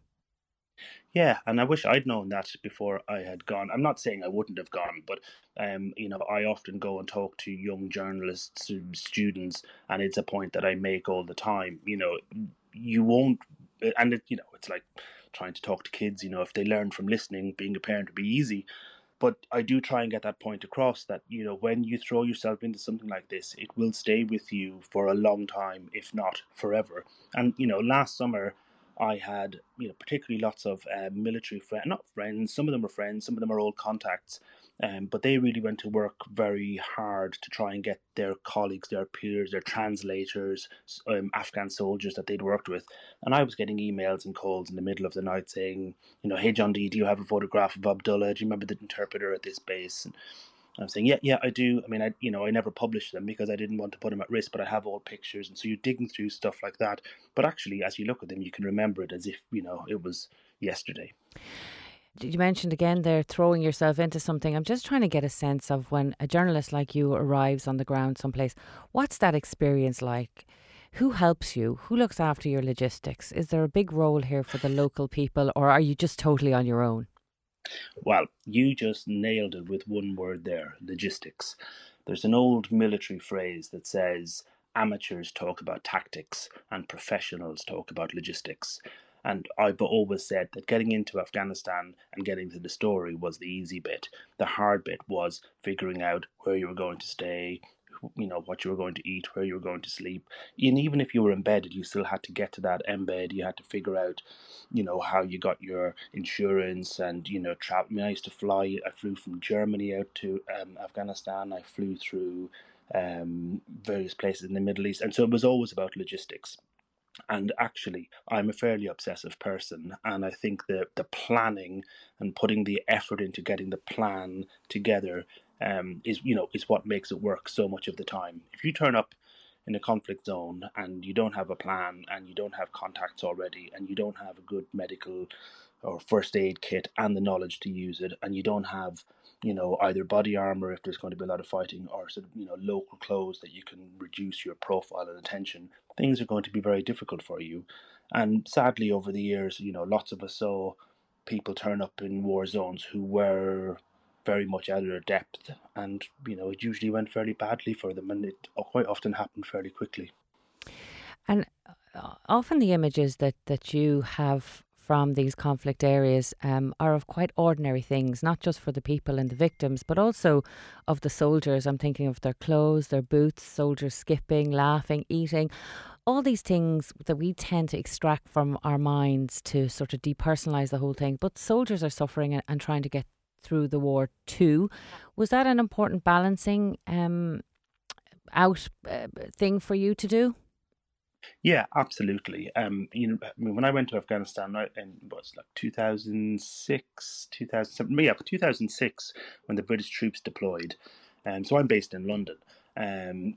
Yeah, and I wish I'd known that before I had gone. I'm not saying I wouldn't have gone, but um, you know, I often go and talk to young journalists, students, and it's a point that I make all the time. You know, you won't, and it, you know, it's like trying to talk to kids. You know, if they learn from listening, being a parent would be easy. But I do try and get that point across that you know when you throw yourself into something like this, it will stay with you for a long time, if not forever. And you know, last summer I had, you know, particularly lots of uh, military friends, not friends, some of them are friends, some of them are old contacts, um, but they really went to work very hard to try and get their colleagues, their peers, their translators, um, Afghan soldiers that they'd worked with. And I was getting emails and calls in the middle of the night saying, you know, hey, John D, do you have a photograph of Abdullah? Do you remember the interpreter at this base? And, I'm saying, yeah, yeah, I do. I mean, I, you know, I never published them because I didn't want to put them at risk, but I have old pictures, and so you're digging through stuff like that. But actually, as you look at them, you can remember it as if you know it was yesterday. You mentioned again there throwing yourself into something. I'm just trying to get a sense of when a journalist like you arrives on the ground someplace. What's that experience like? Who helps you? Who looks after your logistics? Is there a big role here for the local people, or are you just totally on your own? Well, you just nailed it with one word there logistics. There's an old military phrase that says amateurs talk about tactics and professionals talk about logistics. And I've always said that getting into Afghanistan and getting to the story was the easy bit. The hard bit was figuring out where you were going to stay, you know what you were going to eat, where you were going to sleep. And even if you were embedded, you still had to get to that embed. You had to figure out, you know, how you got your insurance and you know travel. I mean, I used to fly. I flew from Germany out to um, Afghanistan. I flew through um, various places in the Middle East, and so it was always about logistics. And actually, I'm a fairly obsessive person, and I think that the planning and putting the effort into getting the plan together um, is you know is what makes it work so much of the time. If you turn up in a conflict zone and you don't have a plan and you don't have contacts already and you don't have a good medical or first aid kit and the knowledge to use it and you don't have you know either body armor if there's going to be a lot of fighting or sort of you know local clothes that you can reduce your profile and attention things are going to be very difficult for you and sadly over the years you know lots of us saw people turn up in war zones who were very much out of their depth, and you know it usually went fairly badly for them, and it quite often happened fairly quickly. And uh, often the images that that you have from these conflict areas um, are of quite ordinary things, not just for the people and the victims, but also of the soldiers. I'm thinking of their clothes, their boots, soldiers skipping, laughing, eating. All these things that we tend to extract from our minds to sort of depersonalize the whole thing. But soldiers are suffering and, and trying to get through the war too. Was that an important balancing um, out uh, thing for you to do? Yeah, absolutely. Um, you know, I mean, when I went to Afghanistan in what's like 2006, 2007, yeah, 2006, when the British troops deployed. Um, so I'm based in London, um,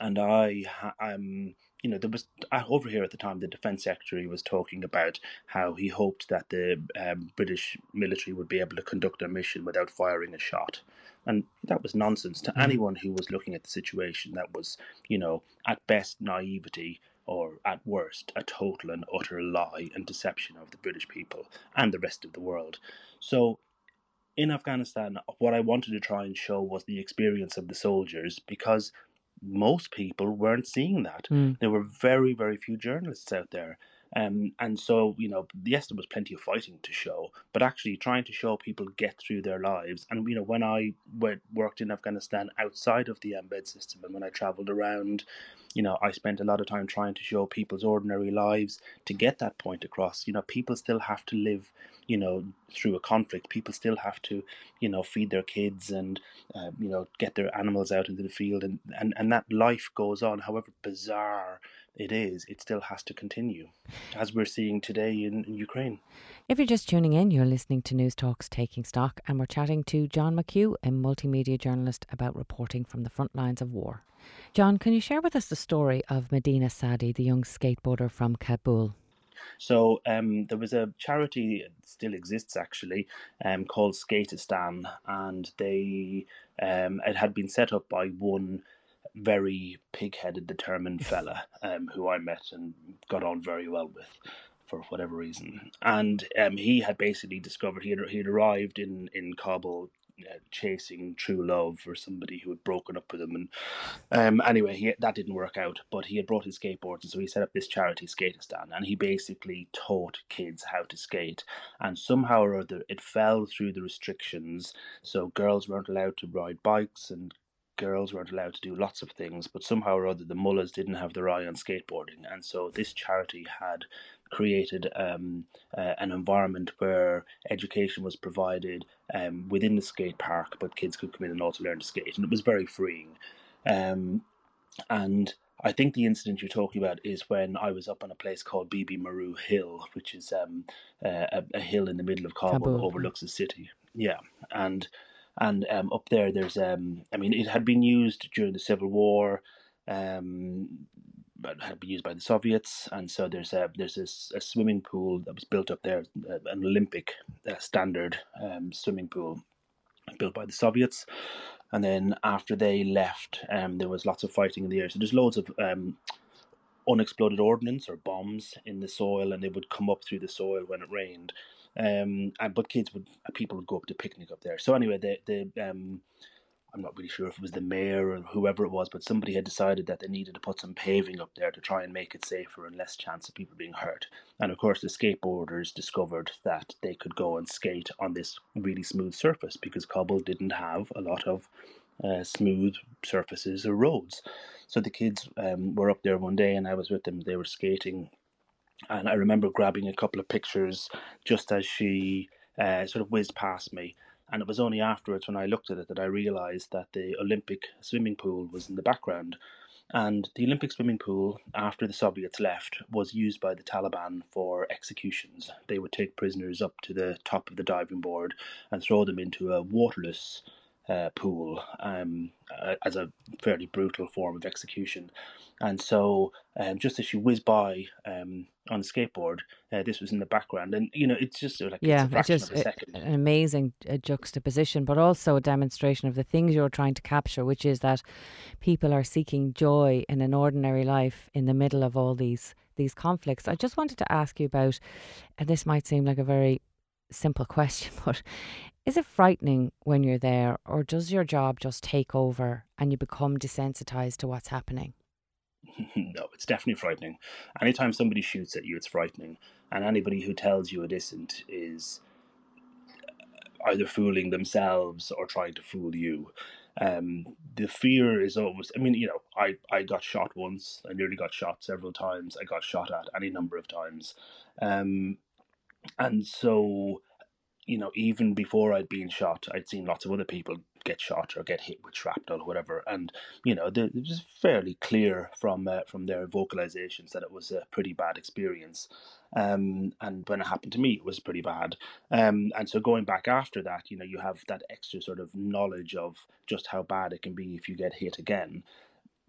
and I um, you know, there was uh, over here at the time. The defense secretary was talking about how he hoped that the um, British military would be able to conduct a mission without firing a shot, and that was nonsense to mm. anyone who was looking at the situation. That was, you know, at best naivety, or at worst a total and utter lie and deception of the British people and the rest of the world. So. In Afghanistan, what I wanted to try and show was the experience of the soldiers because most people weren't seeing that. Mm. There were very, very few journalists out there. Um, and so, you know, yes, there was plenty of fighting to show, but actually trying to show people get through their lives. And, you know, when I went, worked in Afghanistan outside of the embed system and when I traveled around, you know, I spent a lot of time trying to show people's ordinary lives to get that point across. You know, people still have to live, you know, through a conflict. People still have to, you know, feed their kids and, uh, you know, get their animals out into the field. And, and, and that life goes on, however bizarre it is, it still has to continue, as we're seeing today in, in, Ukraine. If you're just tuning in, you're listening to Newstalk's Taking Stock, and we're chatting to John McHugh, a multimedia journalist, about reporting from the front lines of war. John, can you share with us the story of Medina Sadi, the young skateboarder from Kabul? So um, there was a charity that still exists actually um, called Skateistan, and they um, it had been set up by one very pig-headed, determined fella um, who I met and got on very well with for whatever reason. And um, he had basically discovered he had, he had arrived in in Kabul uh, chasing true love for somebody who had broken up with him. And um, anyway, he, that didn't work out. But he had brought his skateboards, and so he set up this charity Skateistan, and he basically taught kids how to skate. And somehow or other, it fell through the restrictions. So girls weren't allowed to ride bikes, and girls weren't allowed to do lots of things, but somehow or other the mullahs didn't have their eye on skateboarding, and so this charity had created um, uh, an environment where education was provided um, within the skate park, but kids could come in and also learn to skate, and it was very freeing. Um, and I think the incident you're talking about is when I was up on a place called Bibi Maru Hill, which is um, uh, a, a, hill in the middle of Kabul, Kabul. overlooks the city. Yeah, and and um, up there, there's um, I mean, it had been used during the Civil War. Um, had been used by the Soviets, and so there's a there's a, a swimming pool that was built up there, uh, an Olympic uh, standard um, swimming pool built by the Soviets. And then after they left, um, there was lots of fighting in the air. So there's loads of um, unexploded ordnance or bombs in the soil, and they would come up through the soil when it rained. Um, and but kids would people would go up to picnic up there. So anyway, the the um, I'm not really sure if it was the mayor or whoever it was, but somebody had decided that they needed to put some paving up there to try and make it safer and less chance of people being hurt. And of course, the skateboarders discovered that they could go and skate on this really smooth surface because Kabul didn't have a lot of uh, smooth surfaces or roads. So the kids um, were up there one day, and I was with them. They were skating and I remember grabbing a couple of pictures just as she uh, sort of whizzed past me. And it was only afterwards when I looked at it that I realised that the Olympic swimming pool was in the background. And the Olympic swimming pool, after the Soviets left, was used by the Taliban for executions. They would take prisoners up to the top of the diving board and throw them into a waterless uh, pool um, uh, as a fairly brutal form of execution. And so, um, just as she whizzed by um, on a skateboard, uh, this was in the background, and you know, it's just like yeah, it's, just a, an amazing uh, juxtaposition, but also a demonstration of the things you're trying to capture, which is that people are seeking joy in an ordinary life in the middle of all these these conflicts. I just wanted to ask you about, and this might seem like a very simple <laughs> question, but is it frightening when you're there, or does your job just take over and you become desensitized to what's happening? <laughs> no, it's definitely frightening. Anytime somebody shoots at you, it's frightening. And anybody who tells you it isn't is either fooling themselves or trying to fool you. Um, the fear is always, I mean, you know, I, I got shot once. I nearly got shot several times. I got shot at any number of times. Um, and so you know, even before I'd been shot, I'd seen lots of other people get shot or get hit with shrapnel or whatever, and you know, it was fairly clear from uh, from their vocalizations that it was a pretty bad experience. Um, and when it happened to me, it was pretty bad. Um, and so going back after that, you know, you have that extra sort of knowledge of just how bad it can be if you get hit again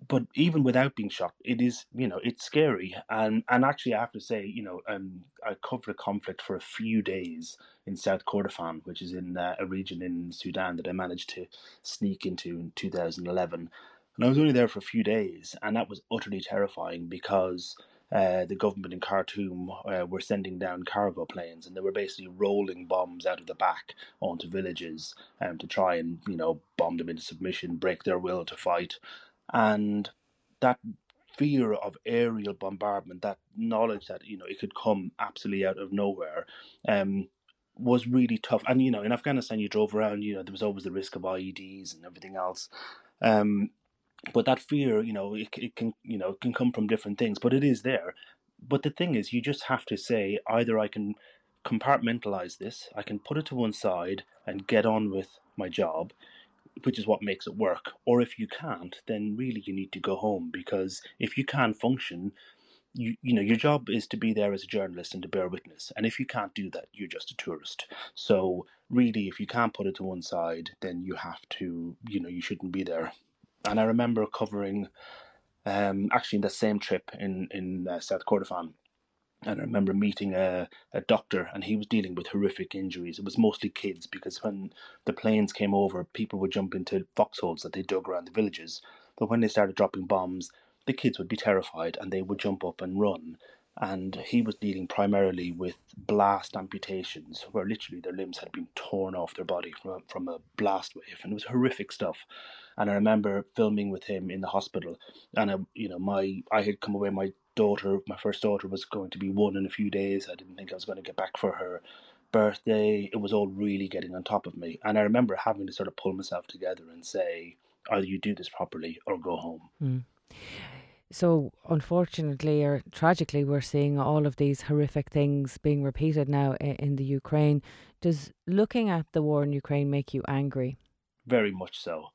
but even without being shot, it is you know it's scary. And and actually, I have to say, you know, um, I covered a conflict for a few days in South Kordofan, which is in uh, a region in Sudan that I managed to sneak into in 2011. And I was only there for a few days, and that was utterly terrifying because. Uh, the government in Khartoum uh, were sending down cargo planes, and they were basically rolling bombs out of the back onto villages um, to try and, you know, bomb them into submission, break their will to fight and that fear of aerial bombardment, that knowledge that you know it could come absolutely out of nowhere, um, was really tough. And you know, in Afghanistan, you drove around, you know, there was always the risk of IEDs and everything else. Um, but that fear, you know, it, it can, you know, can come from different things, but it is there. But the thing is, you just have to say either I can compartmentalize this, I can put it to one side and get on with my job, which is what makes it work. Or if you can't, then really you need to go home because if you can't function, you you know your job is to be there as a journalist and to bear witness. And if you can't do that you're just a tourist. So really if you can't put it to one side then you have to you know you shouldn't be there. And i remember covering um actually in the same trip in in uh, south kordofan and I remember meeting a, a doctor, and he was dealing with horrific injuries. It was mostly kids because when the planes came over, people would jump into foxholes that they dug around the villages. But when they started dropping bombs, the kids would be terrified and they would jump up and run. And he was dealing primarily with blast amputations, where literally their limbs had been torn off their body from a, from a blast wave, and it was horrific stuff. And I remember filming with him in the hospital, and I, you know, my I had come away. My daughter, my first daughter, was going to be one in a few days. I didn't think I was going to get back for her birthday. It was all really getting on top of me, and I remember having to sort of pull myself together and say, either you do this properly or go home. Mm. So, unfortunately or tragically, we're seeing all of these horrific things being repeated now in the Ukraine. Does looking at the war in Ukraine make you angry? Very much so.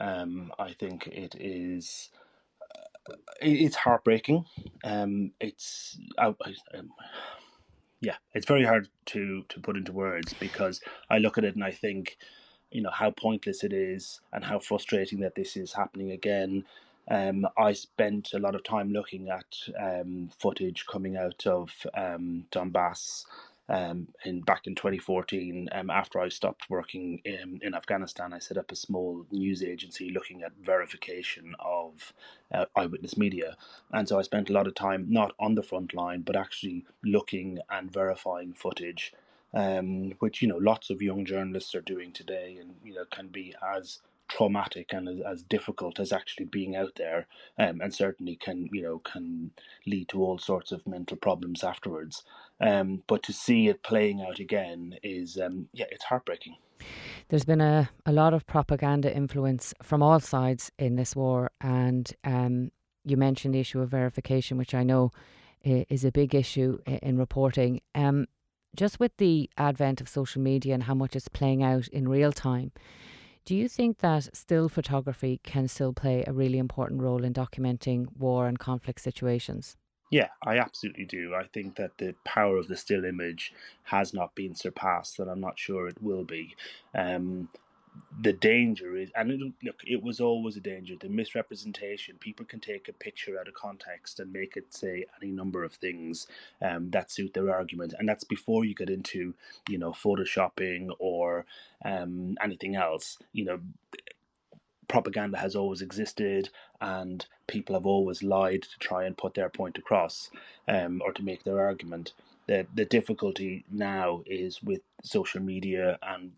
Um, I think it is. It's heartbreaking. Um, it's. um, yeah, it's very hard to to put into words because I look at it and I think, you know, how pointless it is and how frustrating that this is happening again um, I spent a lot of time looking at um, footage coming out of um, Donbass um, in back in 2014. Um, after I stopped working in, in, Afghanistan, I set up a small news agency looking at verification of uh, eyewitness media, and so I spent a lot of time not on the front line, but actually looking and verifying footage. Um, which you know lots of young journalists are doing today, and you know can be as traumatic and as, as, difficult as actually being out there um, and certainly can you know can lead to all sorts of mental problems afterwards. Um, but to see it playing out again is um, yeah it's heartbreaking. There's been a, a lot of propaganda influence from all sides in this war and um, you mentioned the issue of verification which I know is a big issue in reporting. Um, just with the advent of social media and how much it's playing out in real time do you think that still photography can still play a really important role in documenting war and conflict situations? Yeah, I absolutely do. I think that the power of the still image has not been surpassed, and I'm not sure it will be. Um, the danger is, and it, look, it was always a danger. The misrepresentation. People can take a picture out of context and make it say any number of things um, that suit their argument, and that's before you get into, you know, photoshopping or um, anything else. You know, propaganda has always existed, and people have always lied to try and put their point across, um, or to make their argument. The the difficulty now is with social media and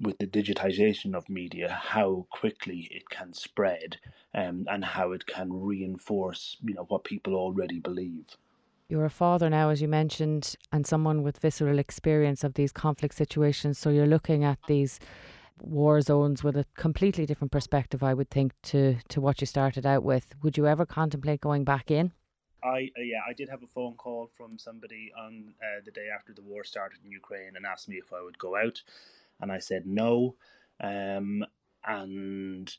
with the digitization of media, how quickly it can spread um, and how it can reinforce, you know, what people already believe. You're a father now, as you mentioned, and someone with visceral experience of these conflict situations. So you're looking at these war zones with a completely different perspective, I would think, to to what you started out with. Would you ever contemplate going back in? I uh, yeah, I did have a phone call from somebody on uh, the day after the war started in Ukraine and asked me if I would go out and I said no. Um, and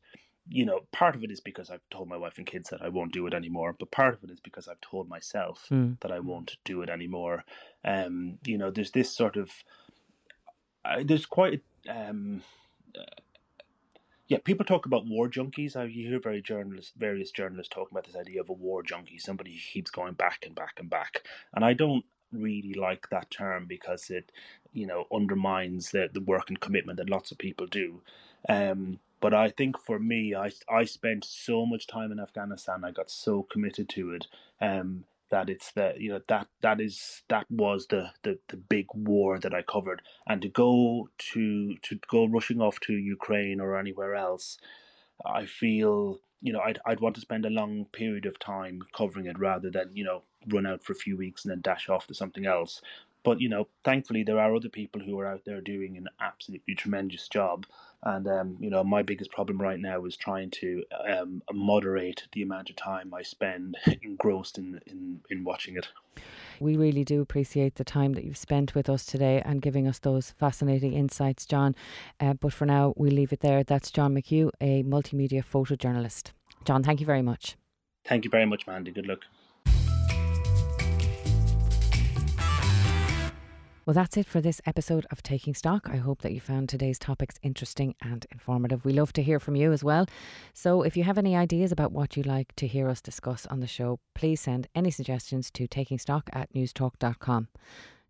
you know, part of it is because I've told my wife and kids that I won't do it anymore, but part of it is because I've told myself mm. that I won't do it anymore. Um, you know, there's this sort of uh, there's quite um, uh, yeah, people talk about war junkies. I you hear very journalists, various journalists talking about this idea of a war junkie, somebody who keeps going back and back and back. And I don't really like that term because it, you know, undermines the, the work and commitment that lots of people do. Um, but I think for me, I I spent so much time in Afghanistan. I got so committed to it. Um, that it's the you know that that is that was the, the the big war that I covered, and to go to to go rushing off to Ukraine or anywhere else, I feel you know I'd I'd want to spend a long period of time covering it rather than you know run out for a few weeks and then dash off to something else. But you know, thankfully there are other people who are out there doing an absolutely tremendous job. And um, you know, my biggest problem right now is trying to um, moderate the amount of time I spend <laughs> engrossed in, in in watching it. We really do appreciate the time that you've spent with us today and giving us those fascinating insights, John. Uh, but for now, we'll leave it there. That's John McHugh, a multimedia photojournalist. John, thank you very much. Thank you very much, Mandy. Good luck. Well, that's it for this episode of Taking Stock. I hope that you found today's topics interesting and informative. We love to hear from you as well. So if you have any ideas about what you'd like to hear us discuss on the show, please send any suggestions to takingstock at newstalk.com.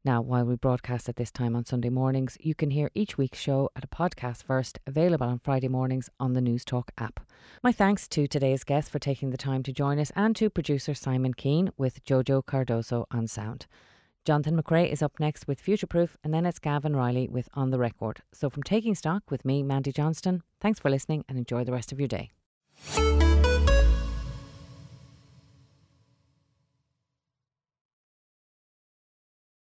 Now, while we broadcast at this time on Sunday mornings, you can hear each week's show at a podcast first, available on Friday mornings on the Newstalk app. My thanks to today's guest for taking the time to join us and to producer Simon Keane with Jojo Cardoso on sound. Jonathan McCrea is up next with Future Proof, and then it's Gavan Reilly with On the Record. So, from Taking Stock with me, Mandy Johnston, thanks for listening and enjoy the rest of your day.